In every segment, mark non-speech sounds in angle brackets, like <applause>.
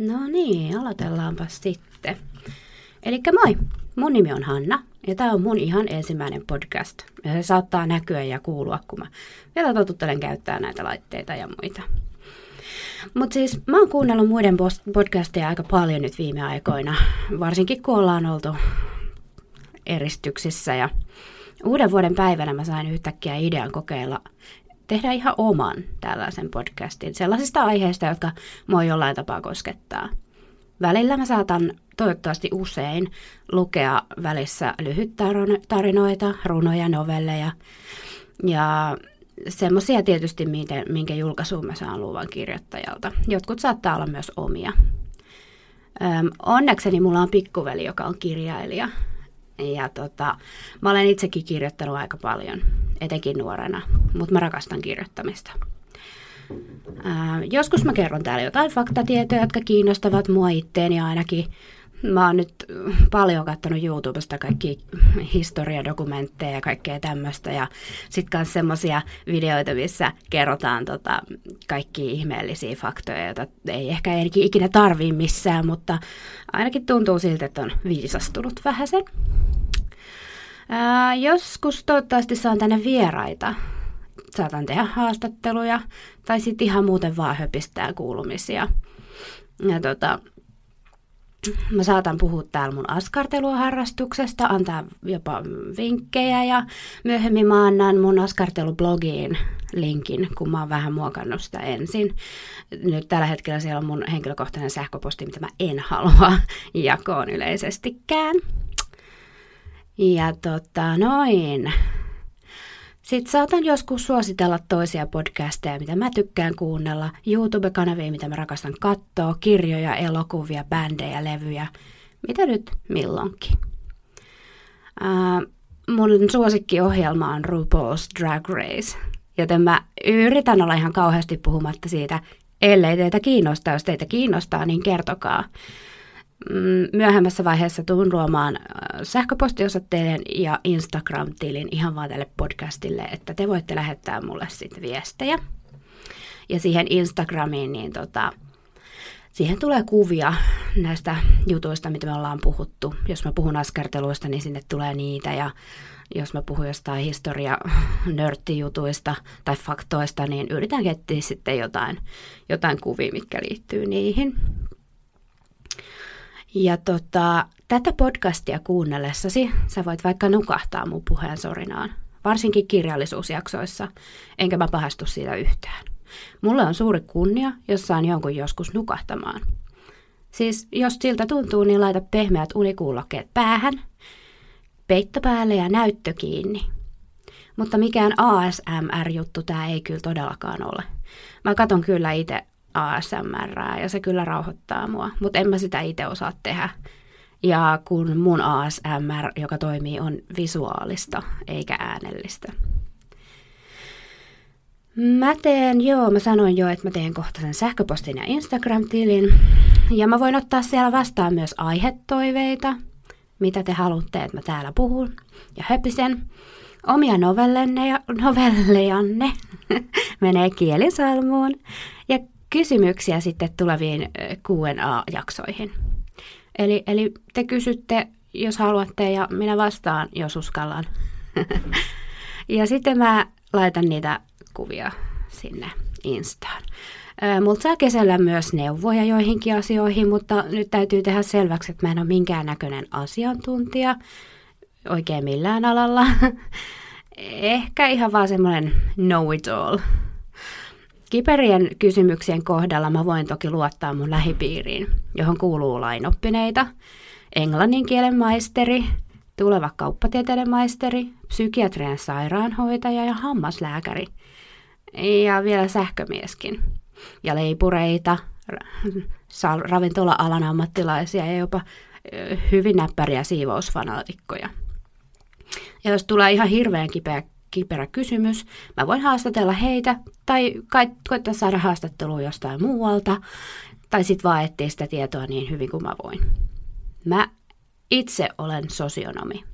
No niin, aloitellaanpa sitten. Eli moi, mun nimi on Hanna ja tämä on mun ihan ensimmäinen podcast. Ja se saattaa näkyä ja kuulua, kun mä vielä totuttelen käyttää näitä laitteita ja muita. Mutta siis mä oon kuunnellut muiden podcasteja aika paljon nyt viime aikoina, varsinkin kun ollaan oltu eristyksissä ja uuden vuoden päivänä mä sain yhtäkkiä idean kokeilla tehdä ihan oman tällaisen podcastin sellaisista aiheista, jotka mua jollain tapaa koskettaa. Välillä mä saatan toivottavasti usein lukea välissä lyhyttarinoita, runoja, novelleja ja semmoisia tietysti, minkä, minkä julkaisuun mä saan luvan kirjoittajalta. Jotkut saattaa olla myös omia. Öm, onnekseni mulla on pikkuveli, joka on kirjailija. Ja tota, mä olen itsekin kirjoittanut aika paljon, etenkin nuorena, mutta mä rakastan kirjoittamista. Ää, joskus mä kerron täällä jotain faktatietoja, jotka kiinnostavat mua itteeni ainakin. Mä oon nyt paljon katsonut YouTubesta kaikki historiadokumentteja ja kaikkea tämmöistä. Ja sitten myös semmoisia videoita, missä kerrotaan tota, kaikki ihmeellisiä faktoja, joita ei ehkä ikinä tarvii missään, mutta ainakin tuntuu siltä, että on viisastunut vähän sen. Joskus toivottavasti saan tänne vieraita. Saatan tehdä haastatteluja tai sitten ihan muuten vaan höpistää kuulumisia. Ja tota, Mä saatan puhua täällä mun askarteluharrastuksesta, antaa jopa vinkkejä ja myöhemmin mä annan mun askartelublogiin linkin, kun mä oon vähän muokannut sitä ensin. Nyt tällä hetkellä siellä on mun henkilökohtainen sähköposti, mitä mä en halua <laughs> jakoon yleisestikään. Ja tota noin. Sitten saatan joskus suositella toisia podcasteja, mitä mä tykkään kuunnella, YouTube-kanavia, mitä mä rakastan katsoa, kirjoja, elokuvia, bändejä, levyjä, mitä nyt milloinkin. Ää, mun suosikkiohjelma on RuPaul's Drag Race, joten mä yritän olla ihan kauheasti puhumatta siitä, ellei teitä kiinnostaa. Jos teitä kiinnostaa, niin kertokaa. Mm, myöhemmässä vaiheessa tuun luomaan äh, sähköpostiosoitteiden ja Instagram-tilin ihan vaan tälle podcastille, että te voitte lähettää mulle sitten viestejä. Ja siihen Instagramiin, niin tota, siihen tulee kuvia näistä jutuista, mitä me ollaan puhuttu. Jos mä puhun askarteluista, niin sinne tulee niitä ja jos mä puhun jostain historia nörttijutuista tai faktoista, niin yritän kettiä sitten jotain, jotain kuvia, mitkä liittyy niihin. Ja tota, tätä podcastia kuunnellessasi sä voit vaikka nukahtaa mun puheen sorinaan, varsinkin kirjallisuusjaksoissa, enkä mä pahastu siitä yhtään. Mulle on suuri kunnia, jos saan jonkun joskus nukahtamaan. Siis jos siltä tuntuu, niin laita pehmeät unikuulokkeet päähän, peitto päälle ja näyttö kiinni. Mutta mikään ASMR-juttu tämä ei kyllä todellakaan ole. Mä katon kyllä itse ASMR ja se kyllä rauhoittaa mua, mutta en mä sitä itse osaa tehdä. Ja kun mun ASMR, joka toimii, on visuaalista eikä äänellistä. Mä teen, joo, mä sanoin jo, että mä teen kohta sen sähköpostin ja Instagram-tilin. Ja mä voin ottaa siellä vastaan myös aihetoiveita, mitä te haluatte, että mä täällä puhun ja höpisen. Omia novellejanne <laughs> menee kielisalmuun. Ja kysymyksiä sitten tuleviin Q&A-jaksoihin. Eli, eli te kysytte, jos haluatte, ja minä vastaan, jos uskallan. <laughs> ja sitten mä laitan niitä kuvia sinne Instaan. Multa saa kesällä myös neuvoja joihinkin asioihin, mutta nyt täytyy tehdä selväksi, että mä en ole minkään näköinen asiantuntija oikein millään alalla. <laughs> Ehkä ihan vaan semmoinen know it all Kiperien kysymyksien kohdalla mä voin toki luottaa mun lähipiiriin, johon kuuluu lainoppineita, englannin kielen maisteri, tuleva kauppatieteiden maisteri, psykiatrian sairaanhoitaja ja hammaslääkäri. Ja vielä sähkömieskin. Ja leipureita, ravintola-alan ammattilaisia ja jopa hyvin näppäriä siivousfanaatikkoja. Ja jos tulee ihan hirveän kipeä kiperä kysymys. Mä voin haastatella heitä tai koittaa saada haastattelua jostain muualta tai sitten vaan etsiä sitä tietoa niin hyvin kuin mä voin. Mä itse olen sosionomi.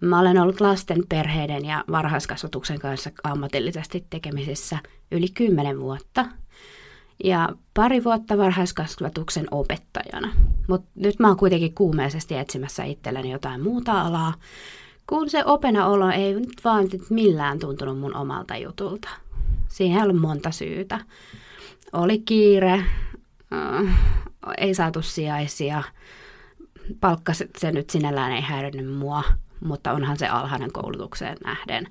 Mä olen ollut lasten, perheiden ja varhaiskasvatuksen kanssa ammatillisesti tekemisissä yli kymmenen vuotta. ja pari vuotta varhaiskasvatuksen opettajana. Mutta nyt mä oon kuitenkin kuumeisesti etsimässä itselleni jotain muuta alaa, kun se openaolo ei nyt vaan millään tuntunut mun omalta jutulta. Siihen on monta syytä. Oli kiire, äh, ei saatu sijaisia, palkka se nyt sinällään ei häirinnyt mua, mutta onhan se alhainen koulutukseen nähden.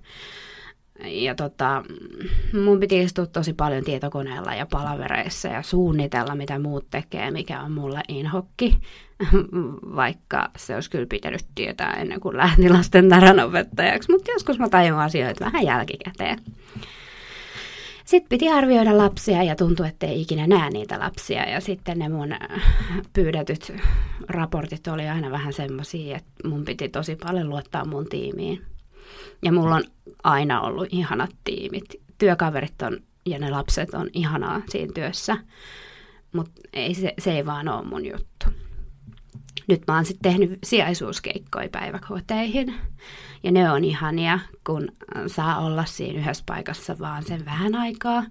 Ja tota, mun piti istua tosi paljon tietokoneella ja palavereissa ja suunnitella, mitä muut tekee, mikä on mulle inhokki, <laughs> vaikka se olisi kyllä pitänyt tietää ennen kuin lähti lasten opettajaksi. Mutta joskus mä tajun asioita vähän jälkikäteen. Sitten piti arvioida lapsia ja tuntui, että ei ikinä näe niitä lapsia. Ja sitten ne mun pyydetyt raportit oli aina vähän semmoisia, että mun piti tosi paljon luottaa mun tiimiin. Ja mulla on aina ollut ihanat tiimit. Työkaverit on, ja ne lapset on ihanaa siinä työssä, mutta ei, se, se ei vaan ole mun juttu. Nyt mä oon sitten tehnyt sijaisuuskeikkoja päiväkoteihin. Ja ne on ihania, kun saa olla siinä yhdessä paikassa vaan sen vähän aikaa.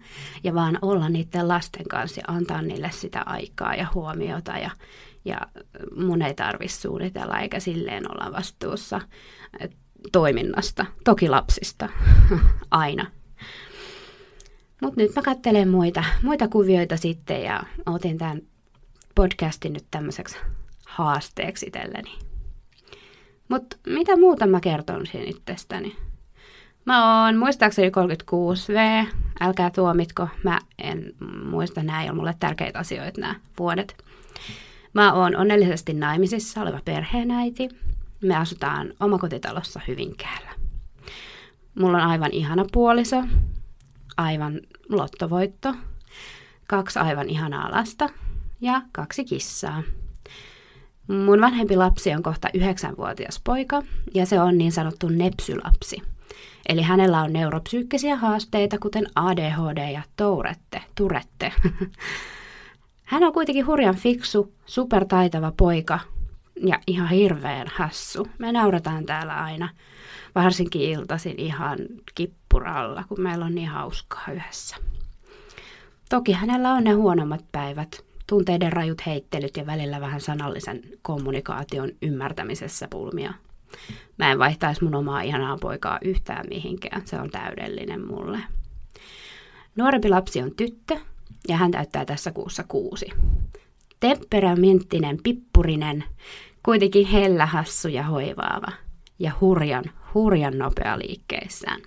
Ja vaan olla niiden lasten kanssa ja antaa niille sitä aikaa ja huomiota. Ja, ja mun ei tarvitse suunnitella eikä silleen olla vastuussa toiminnasta, toki lapsista, <laughs> aina. Mutta nyt mä katselen muita, muita kuvioita sitten ja otin tämän podcastin nyt tämmöiseksi haasteeksi itselleni. Mutta mitä muuta mä kertoisin itsestäni? Mä oon muistaakseni 36V, älkää tuomitko, mä en muista, nämä ei ole mulle tärkeitä asioita nämä vuodet. Mä oon onnellisesti naimisissa oleva perheenäiti, me asutaan omakotitalossa Hyvinkäällä. Mulla on aivan ihana puoliso, aivan lottovoitto, kaksi aivan ihanaa lasta ja kaksi kissaa. Mun vanhempi lapsi on kohta yhdeksänvuotias poika ja se on niin sanottu nepsylapsi. Eli hänellä on neuropsyykkisiä haasteita, kuten ADHD ja Tourette, Turette. <laughs> Hän on kuitenkin hurjan fiksu, supertaitava poika, ja ihan hirveän hassu. Me naurataan täällä aina, varsinkin iltaisin ihan kippuralla, kun meillä on niin hauskaa yhdessä. Toki hänellä on ne huonommat päivät, tunteiden rajut heittelyt ja välillä vähän sanallisen kommunikaation ymmärtämisessä pulmia. Mä en vaihtaisi mun omaa ihanaa poikaa yhtään mihinkään, se on täydellinen mulle. Nuorempi lapsi on tyttö ja hän täyttää tässä kuussa kuusi. Temperamenttinen, pippurinen, kuitenkin hellä, hassu ja hoivaava ja hurjan, hurjan nopea liikkeissään.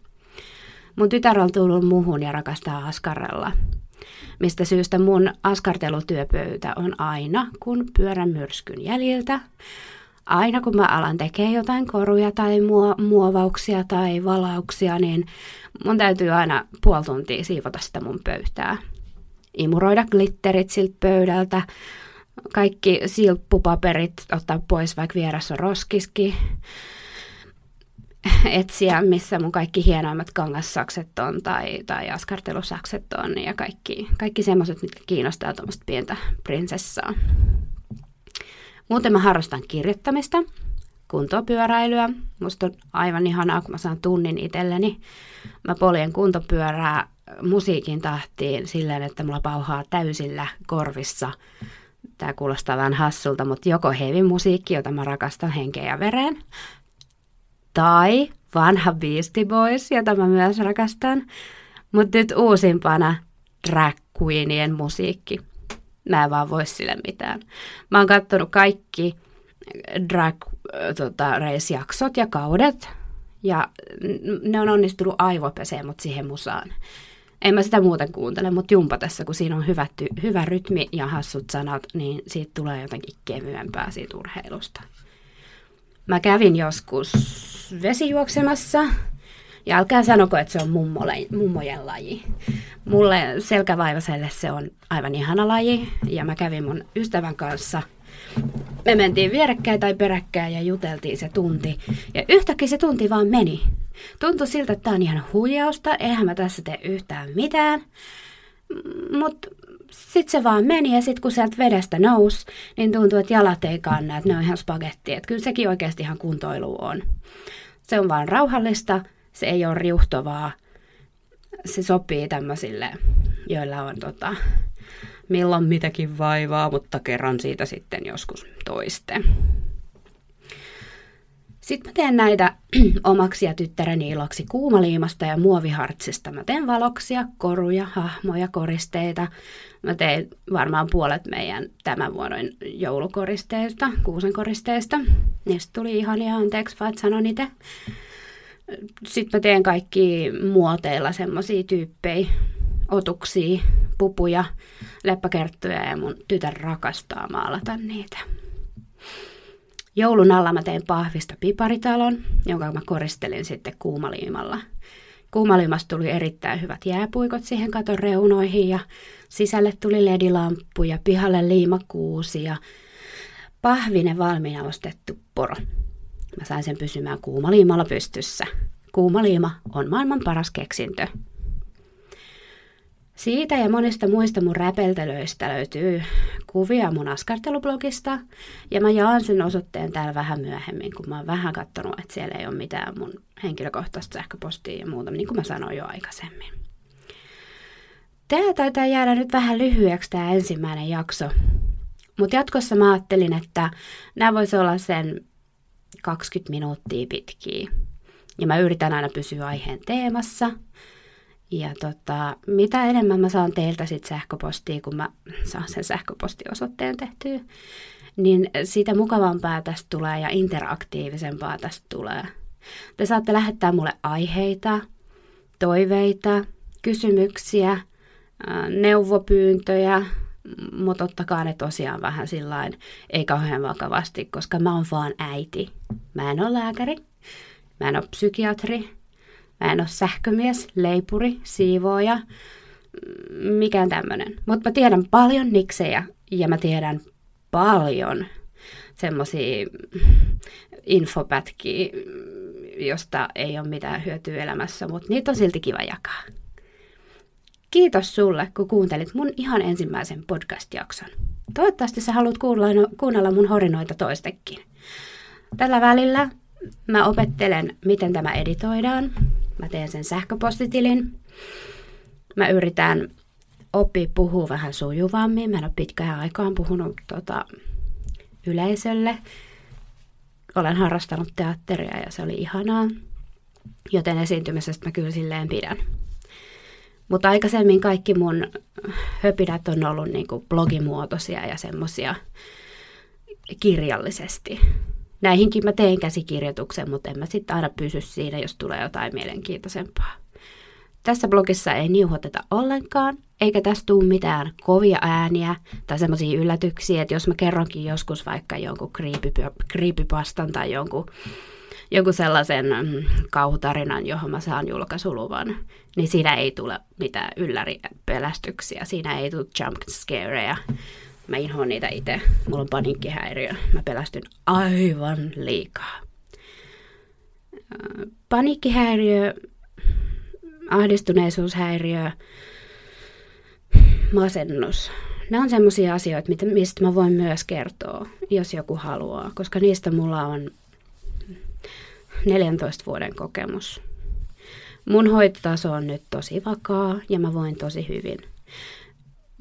Mun tytär on tullut muhun ja rakastaa askarella, mistä syystä mun askartelutyöpöytä on aina, kun pyörän myrskyn jäljiltä, aina kun mä alan tekee jotain koruja tai muovauksia tai valauksia, niin mun täytyy aina puoli tuntia siivota sitä mun pöytää. Imuroida glitterit siltä pöydältä, kaikki silppupaperit ottaa pois, vaikka vieressä on roskiski. Etsiä, missä mun kaikki hienoimmat kangassakset on tai, tai askartelusakset on ja kaikki, kaikki semmoiset, mitkä kiinnostaa tuommoista pientä prinsessaa. Muuten mä harrastan kirjoittamista, kuntopyöräilyä. Musta on aivan ihanaa, kun mä saan tunnin itselleni. Mä poljen kuntopyörää musiikin tahtiin silleen, että mulla pauhaa täysillä korvissa Tämä kuulostaa vähän hassulta, mutta joko heavy musiikki, jota mä rakastan henkeä ja vereen, tai vanha Beastie Boys, jota mä myös rakastan, mutta nyt uusimpana drag queenien musiikki. Mä en vaan voi sille mitään. Mä oon katsonut kaikki drag tota, race-jaksot ja kaudet, ja ne on onnistunut aivopeseen mut siihen musaan. En mä sitä muuten kuuntele, mutta jumpatessa, kun siinä on hyvä, ty- hyvä rytmi ja hassut sanat, niin siitä tulee jotenkin kevyempää siitä urheilusta. Mä kävin joskus vesijuoksemassa, ja älkää sanoko, että se on mummolle, mummojen laji. Mulle selkävaivaselle se on aivan ihana laji, ja mä kävin mun ystävän kanssa – me mentiin vierekkäin tai peräkkäin ja juteltiin se tunti. Ja yhtäkkiä se tunti vaan meni. Tuntui siltä, että tämä on ihan huijausta, eihän mä tässä tee yhtään mitään. Mutta sitten se vaan meni ja sitten kun sieltä vedestä nousi, niin tuntuu, että jalat ei kanna, että ne on ihan spagetti. Että kyllä sekin oikeasti ihan kuntoilu on. Se on vaan rauhallista, se ei ole riuhtovaa. Se sopii tämmöisille, joilla on tota, milloin mitäkin vaivaa, mutta kerron siitä sitten joskus toiste. Sitten mä teen näitä <clears throat> omaksi ja tyttäreni iloksi kuumaliimasta ja muovihartsista. Mä teen valoksia, koruja, hahmoja, koristeita. Mä teen varmaan puolet meidän tämän vuoden joulukoristeista, kuusen koristeista. Niistä tuli ihania, anteeksi vaan sanon itse. Sitten mä teen kaikki muoteilla semmosia tyyppejä, otuksia, pupuja, leppäkerttuja ja mun tytär rakastaa maalata niitä. Joulun alla mä tein pahvista piparitalon, jonka mä koristelin sitten kuumaliimalla. Kuumaliimasta tuli erittäin hyvät jääpuikot siihen katon reunoihin ja sisälle tuli ledilamppu ja pihalle liimakuusi ja pahvinen valmiina ostettu poro. Mä sain sen pysymään kuumaliimalla pystyssä. Kuumaliima on maailman paras keksintö. Siitä ja monista muista mun räpeltelöistä löytyy kuvia mun askartelublogista, ja mä jaan sen osoitteen täällä vähän myöhemmin, kun mä oon vähän katsonut, että siellä ei ole mitään mun henkilökohtaista sähköpostia ja muuta, niin kuin mä sanoin jo aikaisemmin. Tämä taitaa jäädä nyt vähän lyhyeksi tämä ensimmäinen jakso, mutta jatkossa mä ajattelin, että nämä voisi olla sen 20 minuuttia pitkiä. Ja mä yritän aina pysyä aiheen teemassa – ja tota, mitä enemmän mä saan teiltä sit sähköpostia, kun mä saan sen sähköpostiosoitteen tehtyä, niin sitä mukavampaa tästä tulee ja interaktiivisempaa tästä tulee. Te saatte lähettää mulle aiheita, toiveita, kysymyksiä, neuvopyyntöjä, mutta ottakaa ne tosiaan vähän sillain, ei kauhean vakavasti, koska mä oon vaan äiti. Mä en ole lääkäri, mä en ole psykiatri, Mä en ole sähkömies, leipuri, siivooja, mikään tämmöinen. Mutta mä tiedän paljon niksejä ja mä tiedän paljon semmoisia infopätkiä, josta ei ole mitään hyötyä elämässä, mutta niitä on silti kiva jakaa. Kiitos sulle, kun kuuntelit mun ihan ensimmäisen podcast-jakson. Toivottavasti sä haluat kuunnella mun horinoita toistekin. Tällä välillä mä opettelen, miten tämä editoidaan. Mä teen sen sähköpostitilin. Mä yritän oppia puhua vähän sujuvammin. Mä en ole pitkään aikaan puhunut tota, yleisölle. Olen harrastanut teatteria ja se oli ihanaa. Joten esiintymisestä mä kyllä silleen pidän. Mutta aikaisemmin kaikki mun höpinät on ollut niinku blogimuotoisia ja semmosia kirjallisesti näihinkin mä teen käsikirjoituksen, mutta en mä sitten aina pysy siinä, jos tulee jotain mielenkiintoisempaa. Tässä blogissa ei niuhoteta ollenkaan, eikä tästä tule mitään kovia ääniä tai semmoisia yllätyksiä, että jos mä kerronkin joskus vaikka jonkun creepypastan tai jonkun, jonkun sellaisen mm, kauhutarinan, johon mä saan julkaisuluvan, niin siinä ei tule mitään ylläripelästyksiä, siinä ei tule jump scareja, Mä inhoan niitä itse. Mulla on paniikkihäiriö. Mä pelästyn aivan liikaa. Paniikkihäiriö, ahdistuneisuushäiriö, masennus. Nämä on sellaisia asioita, mistä mä voin myös kertoa, jos joku haluaa, koska niistä mulla on 14 vuoden kokemus. Mun hoitotaso on nyt tosi vakaa ja mä voin tosi hyvin.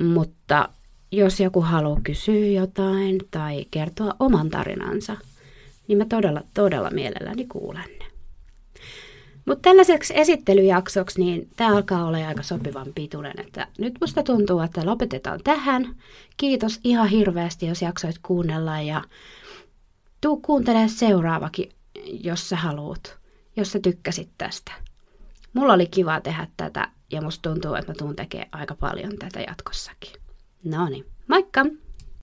Mutta jos joku haluaa kysyä jotain tai kertoa oman tarinansa, niin mä todella, todella mielelläni kuulen ne. Mutta tällaiseksi esittelyjaksoksi, niin tämä alkaa olla aika sopivan pituinen, että nyt musta tuntuu, että lopetetaan tähän. Kiitos ihan hirveästi, jos jaksoit kuunnella ja tuu kuuntelemaan seuraavakin, jos sä haluat, jos sä tykkäsit tästä. Mulla oli kiva tehdä tätä ja musta tuntuu, että mä tuun tekemään aika paljon tätä jatkossakin. No niin, moikka!